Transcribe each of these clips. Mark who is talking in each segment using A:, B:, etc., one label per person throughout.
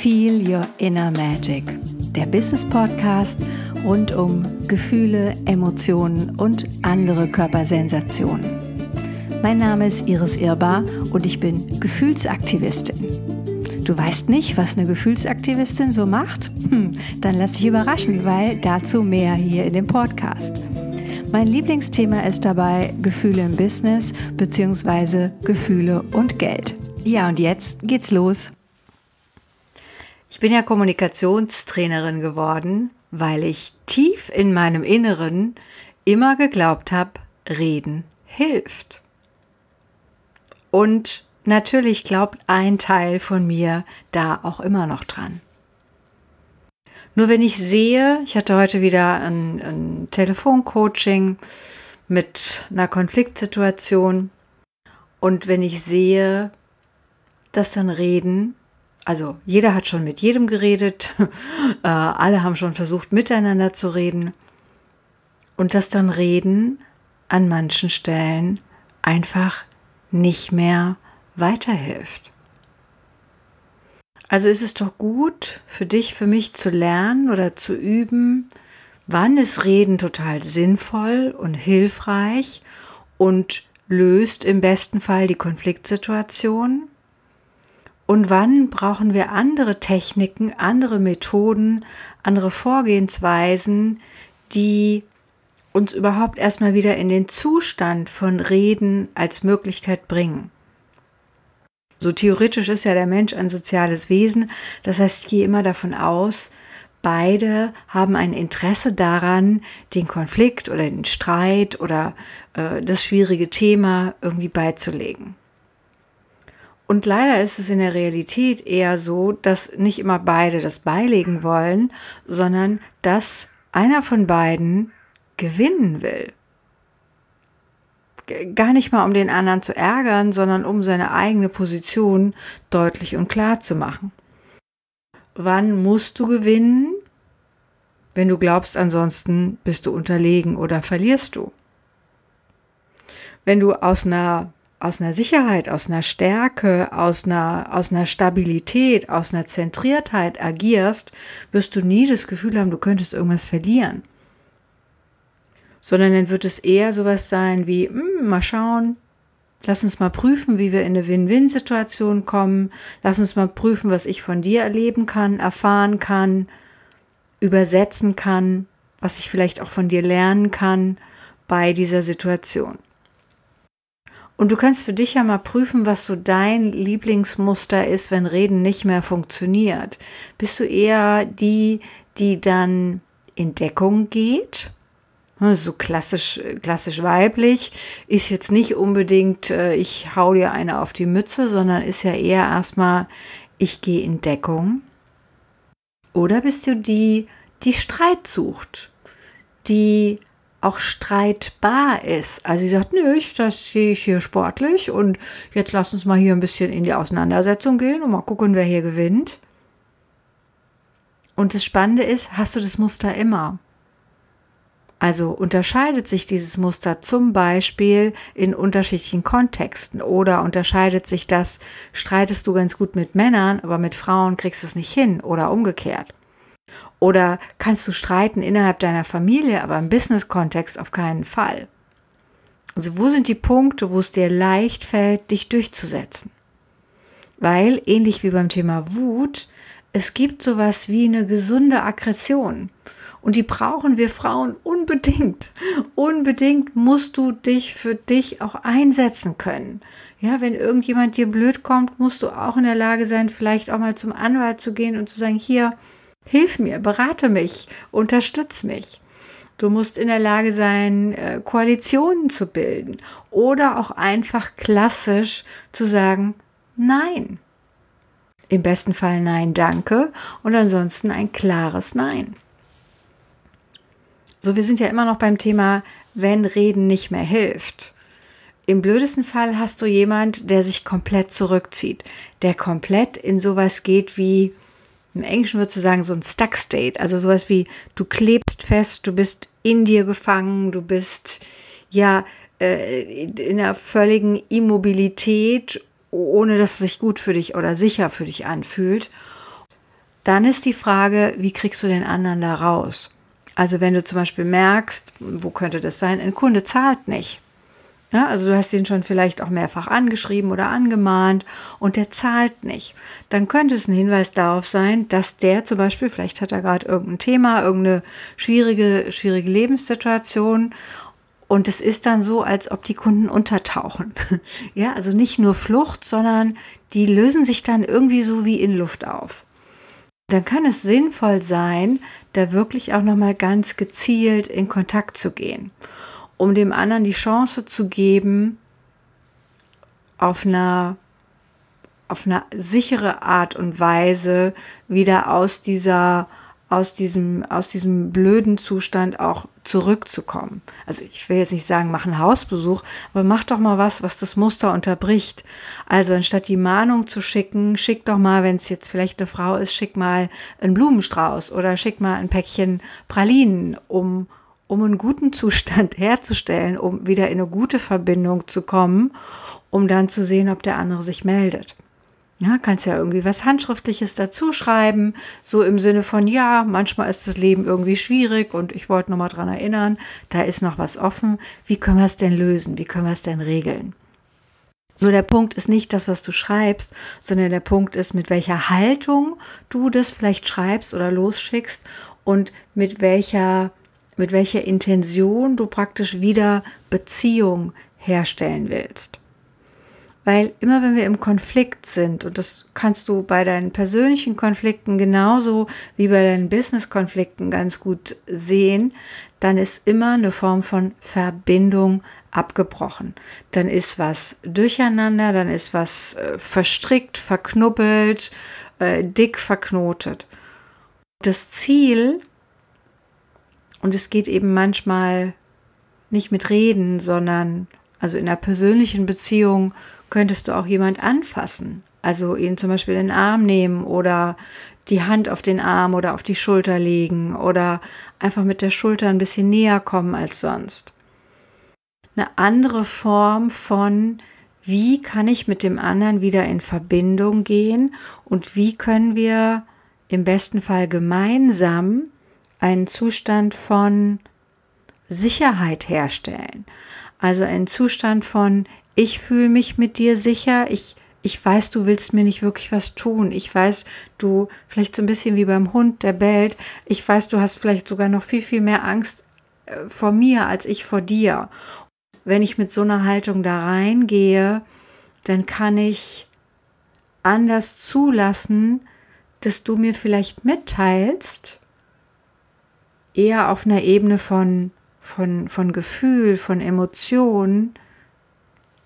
A: Feel Your Inner Magic, der Business Podcast rund um Gefühle, Emotionen und andere Körpersensationen. Mein Name ist Iris Irbar und ich bin Gefühlsaktivistin. Du weißt nicht, was eine Gefühlsaktivistin so macht? Hm, dann lass dich überraschen, weil dazu mehr hier in dem Podcast. Mein Lieblingsthema ist dabei Gefühle im Business bzw. Gefühle und Geld. Ja, und jetzt geht's los. Ich bin ja Kommunikationstrainerin geworden, weil ich tief in meinem Inneren immer geglaubt habe, reden hilft. Und natürlich glaubt ein Teil von mir da auch immer noch dran. Nur wenn ich sehe, ich hatte heute wieder ein, ein Telefoncoaching mit einer Konfliktsituation und wenn ich sehe, dass dann Reden also jeder hat schon mit jedem geredet, äh, alle haben schon versucht miteinander zu reden. Und dass dann Reden an manchen Stellen einfach nicht mehr weiterhilft. Also ist es doch gut für dich, für mich zu lernen oder zu üben, wann ist Reden total sinnvoll und hilfreich und löst im besten Fall die Konfliktsituation und wann brauchen wir andere Techniken, andere Methoden, andere Vorgehensweisen, die uns überhaupt erstmal wieder in den Zustand von Reden als Möglichkeit bringen. So theoretisch ist ja der Mensch ein soziales Wesen. Das heißt, ich gehe immer davon aus, beide haben ein Interesse daran, den Konflikt oder den Streit oder äh, das schwierige Thema irgendwie beizulegen. Und leider ist es in der Realität eher so, dass nicht immer beide das beilegen wollen, sondern dass einer von beiden gewinnen will. Gar nicht mal um den anderen zu ärgern, sondern um seine eigene Position deutlich und klar zu machen. Wann musst du gewinnen? Wenn du glaubst, ansonsten bist du unterlegen oder verlierst du. Wenn du aus einer aus einer Sicherheit, aus einer Stärke, aus einer, aus einer Stabilität, aus einer Zentriertheit agierst, wirst du nie das Gefühl haben, du könntest irgendwas verlieren. Sondern dann wird es eher sowas sein wie, hm, mal schauen, lass uns mal prüfen, wie wir in eine Win-Win-Situation kommen, lass uns mal prüfen, was ich von dir erleben kann, erfahren kann, übersetzen kann, was ich vielleicht auch von dir lernen kann bei dieser Situation. Und du kannst für dich ja mal prüfen, was so dein Lieblingsmuster ist, wenn Reden nicht mehr funktioniert. Bist du eher die, die dann in Deckung geht? So klassisch, klassisch weiblich ist jetzt nicht unbedingt, äh, ich hau dir eine auf die Mütze, sondern ist ja eher erstmal, ich gehe in Deckung. Oder bist du die, die Streit sucht, die auch streitbar ist. Also sie sagt, nö, ich, das sehe ich hier sportlich und jetzt lass uns mal hier ein bisschen in die Auseinandersetzung gehen und mal gucken, wer hier gewinnt. Und das Spannende ist, hast du das Muster immer? Also unterscheidet sich dieses Muster zum Beispiel in unterschiedlichen Kontexten oder unterscheidet sich das, streitest du ganz gut mit Männern, aber mit Frauen kriegst du es nicht hin oder umgekehrt. Oder kannst du streiten innerhalb deiner Familie, aber im Business-Kontext auf keinen Fall? Also wo sind die Punkte, wo es dir leicht fällt, dich durchzusetzen? Weil, ähnlich wie beim Thema Wut, es gibt sowas wie eine gesunde Aggression. Und die brauchen wir Frauen unbedingt. Unbedingt musst du dich für dich auch einsetzen können. Ja, wenn irgendjemand dir blöd kommt, musst du auch in der Lage sein, vielleicht auch mal zum Anwalt zu gehen und zu sagen, hier, Hilf mir, berate mich, unterstütz mich. Du musst in der Lage sein, äh, Koalitionen zu bilden oder auch einfach klassisch zu sagen, nein. Im besten Fall nein, danke und ansonsten ein klares Nein. So, wir sind ja immer noch beim Thema, wenn Reden nicht mehr hilft. Im blödesten Fall hast du jemand, der sich komplett zurückzieht, der komplett in sowas geht wie, im Englischen würdest du sagen, so ein Stuck State, also sowas wie du klebst fest, du bist in dir gefangen, du bist ja äh, in einer völligen Immobilität, ohne dass es sich gut für dich oder sicher für dich anfühlt. dann ist die Frage, wie kriegst du den anderen da raus? Also wenn du zum Beispiel merkst, wo könnte das sein, ein Kunde zahlt nicht. Ja, also du hast ihn schon vielleicht auch mehrfach angeschrieben oder angemahnt und der zahlt nicht. Dann könnte es ein Hinweis darauf sein, dass der zum Beispiel, vielleicht hat er gerade irgendein Thema, irgendeine schwierige, schwierige Lebenssituation und es ist dann so, als ob die Kunden untertauchen. ja, also nicht nur Flucht, sondern die lösen sich dann irgendwie so wie in Luft auf. Dann kann es sinnvoll sein, da wirklich auch nochmal ganz gezielt in Kontakt zu gehen um dem anderen die Chance zu geben, auf einer, auf eine sichere Art und Weise wieder aus dieser aus diesem, aus diesem blöden Zustand auch zurückzukommen. Also ich will jetzt nicht sagen, mach einen Hausbesuch, aber mach doch mal was, was das Muster unterbricht. Also anstatt die Mahnung zu schicken, schick doch mal, wenn es jetzt vielleicht eine Frau ist, schick mal einen Blumenstrauß oder schick mal ein Päckchen Pralinen, um um einen guten Zustand herzustellen, um wieder in eine gute Verbindung zu kommen, um dann zu sehen, ob der andere sich meldet. Ja, kannst ja irgendwie was Handschriftliches dazu schreiben, so im Sinne von, ja, manchmal ist das Leben irgendwie schwierig und ich wollte nochmal dran erinnern, da ist noch was offen. Wie können wir es denn lösen? Wie können wir es denn regeln? Nur der Punkt ist nicht das, was du schreibst, sondern der Punkt ist, mit welcher Haltung du das vielleicht schreibst oder losschickst und mit welcher mit welcher Intention du praktisch wieder Beziehung herstellen willst. Weil immer wenn wir im Konflikt sind, und das kannst du bei deinen persönlichen Konflikten genauso wie bei deinen Business-Konflikten ganz gut sehen, dann ist immer eine Form von Verbindung abgebrochen. Dann ist was durcheinander, dann ist was äh, verstrickt, verknuppelt, äh, dick verknotet. Das Ziel und es geht eben manchmal nicht mit Reden, sondern also in einer persönlichen Beziehung könntest du auch jemand anfassen. Also ihn zum Beispiel in den Arm nehmen oder die Hand auf den Arm oder auf die Schulter legen oder einfach mit der Schulter ein bisschen näher kommen als sonst. Eine andere Form von, wie kann ich mit dem anderen wieder in Verbindung gehen und wie können wir im besten Fall gemeinsam einen Zustand von Sicherheit herstellen. Also einen Zustand von, ich fühle mich mit dir sicher, ich, ich weiß, du willst mir nicht wirklich was tun. Ich weiß, du, vielleicht so ein bisschen wie beim Hund, der bellt, ich weiß, du hast vielleicht sogar noch viel, viel mehr Angst äh, vor mir als ich vor dir. Wenn ich mit so einer Haltung da reingehe, dann kann ich anders zulassen, dass du mir vielleicht mitteilst, eher auf einer Ebene von, von, von Gefühl, von Emotion,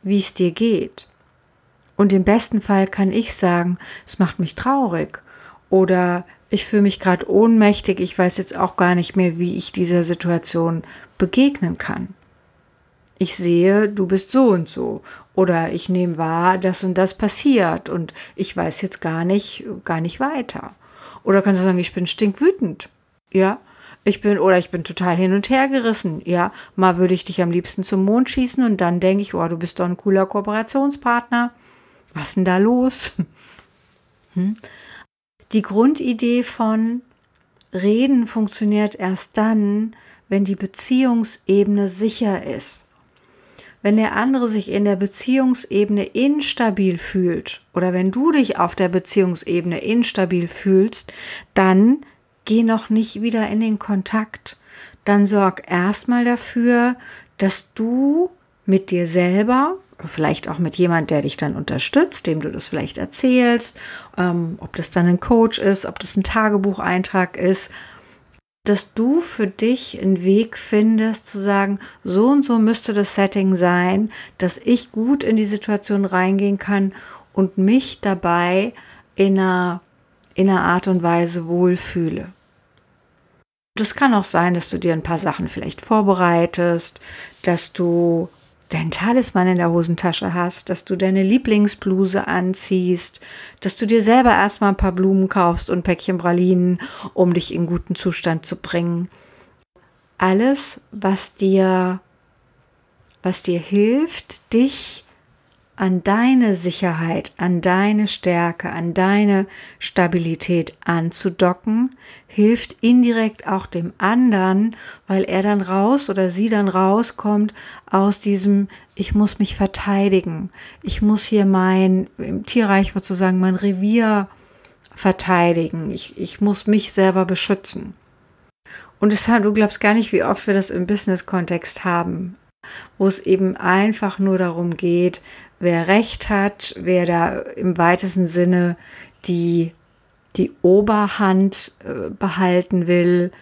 A: wie es dir geht. Und im besten Fall kann ich sagen, es macht mich traurig oder ich fühle mich gerade ohnmächtig, ich weiß jetzt auch gar nicht mehr, wie ich dieser Situation begegnen kann. Ich sehe, du bist so und so oder ich nehme wahr, das und das passiert und ich weiß jetzt gar nicht, gar nicht weiter. Oder kannst du sagen, ich bin stinkwütend. Ja, ich bin, oder ich bin total hin und her gerissen. Ja, mal würde ich dich am liebsten zum Mond schießen und dann denke ich, oh, du bist doch ein cooler Kooperationspartner. Was denn da los? Hm? Die Grundidee von Reden funktioniert erst dann, wenn die Beziehungsebene sicher ist. Wenn der andere sich in der Beziehungsebene instabil fühlt oder wenn du dich auf der Beziehungsebene instabil fühlst, dann geh noch nicht wieder in den Kontakt. Dann sorg erstmal dafür, dass du mit dir selber, vielleicht auch mit jemand, der dich dann unterstützt, dem du das vielleicht erzählst, ähm, ob das dann ein Coach ist, ob das ein Tagebucheintrag ist, dass du für dich einen Weg findest zu sagen, so und so müsste das Setting sein, dass ich gut in die Situation reingehen kann und mich dabei in einer in einer Art und Weise wohlfühle. Das kann auch sein, dass du dir ein paar Sachen vielleicht vorbereitest, dass du deinen Talisman in der Hosentasche hast, dass du deine Lieblingsbluse anziehst, dass du dir selber erstmal ein paar Blumen kaufst und ein Päckchen Pralinen, um dich in guten Zustand zu bringen. Alles, was dir, was dir hilft, dich an deine Sicherheit, an deine Stärke, an deine Stabilität anzudocken, hilft indirekt auch dem anderen, weil er dann raus oder sie dann rauskommt aus diesem, ich muss mich verteidigen, ich muss hier mein, im Tierreich sozusagen mein Revier verteidigen, ich, ich muss mich selber beschützen. Und es, du glaubst gar nicht, wie oft wir das im Business-Kontext haben, wo es eben einfach nur darum geht, wer Recht hat, wer da im weitesten Sinne die, die Oberhand äh, behalten will,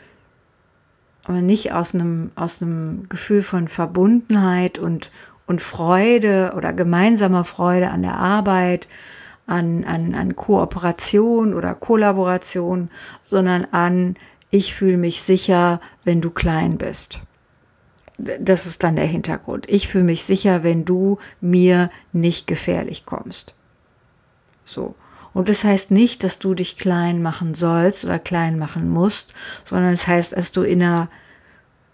A: aber nicht aus einem, aus einem Gefühl von Verbundenheit und, und Freude oder gemeinsamer Freude an der Arbeit, an, an, an Kooperation oder Kollaboration, sondern an, ich fühle mich sicher, wenn du klein bist das ist dann der Hintergrund. Ich fühle mich sicher, wenn du mir nicht gefährlich kommst. So. Und das heißt nicht, dass du dich klein machen sollst oder klein machen musst, sondern es das heißt, dass du in einer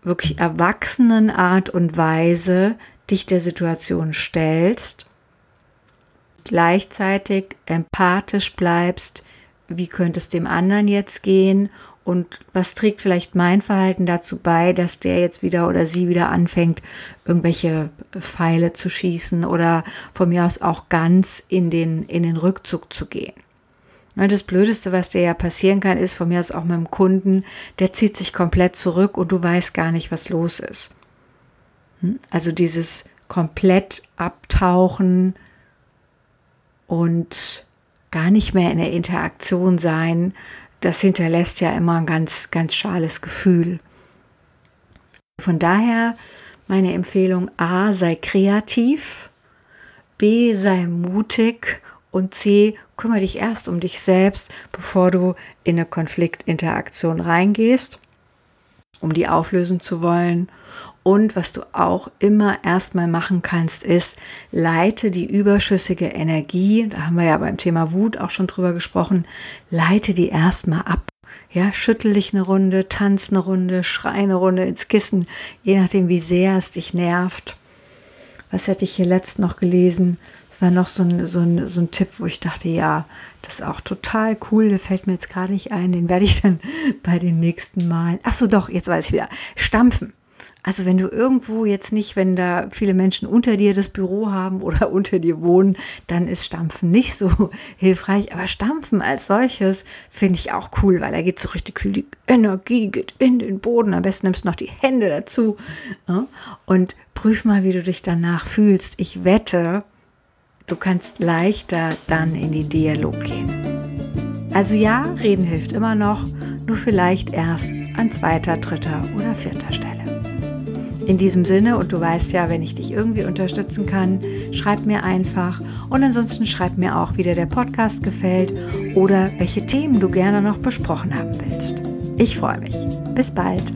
A: wirklich erwachsenen Art und Weise dich der Situation stellst, gleichzeitig empathisch bleibst, wie könnte es dem anderen jetzt gehen und was trägt vielleicht mein Verhalten dazu bei, dass der jetzt wieder oder sie wieder anfängt, irgendwelche Pfeile zu schießen oder von mir aus auch ganz in den, in den Rückzug zu gehen. Das Blödeste, was dir ja passieren kann, ist von mir aus auch mit dem Kunden, der zieht sich komplett zurück und du weißt gar nicht, was los ist. Hm? Also dieses komplett abtauchen und gar nicht mehr in der Interaktion sein, das hinterlässt ja immer ein ganz, ganz schales Gefühl. Von daher meine Empfehlung A, sei kreativ, B, sei mutig und C, kümmere dich erst um dich selbst, bevor du in eine Konfliktinteraktion reingehst, um die auflösen zu wollen. Und was du auch immer erstmal machen kannst, ist, leite die überschüssige Energie, da haben wir ja beim Thema Wut auch schon drüber gesprochen, leite die erstmal ab. Ja, schüttel dich eine Runde, tanz eine Runde, schrei eine Runde ins Kissen, je nachdem, wie sehr es dich nervt. Was hätte ich hier letzt noch gelesen? Es war noch so ein, so, ein, so ein Tipp, wo ich dachte, ja, das ist auch total cool. Der fällt mir jetzt gerade nicht ein. Den werde ich dann bei den nächsten Malen. Ach so, doch, jetzt weiß ich wieder. Stampfen. Also wenn du irgendwo jetzt nicht, wenn da viele Menschen unter dir das Büro haben oder unter dir wohnen, dann ist Stampfen nicht so hilfreich. Aber Stampfen als solches finde ich auch cool, weil da geht so richtig viel die Energie geht in den Boden. Am besten nimmst du noch die Hände dazu und prüf mal, wie du dich danach fühlst. Ich wette, du kannst leichter dann in den Dialog gehen. Also ja, reden hilft immer noch, nur vielleicht erst an zweiter, dritter oder vierter Stelle. In diesem Sinne, und du weißt ja, wenn ich dich irgendwie unterstützen kann, schreib mir einfach. Und ansonsten schreib mir auch, wie dir der Podcast gefällt oder welche Themen du gerne noch besprochen haben willst. Ich freue mich. Bis bald.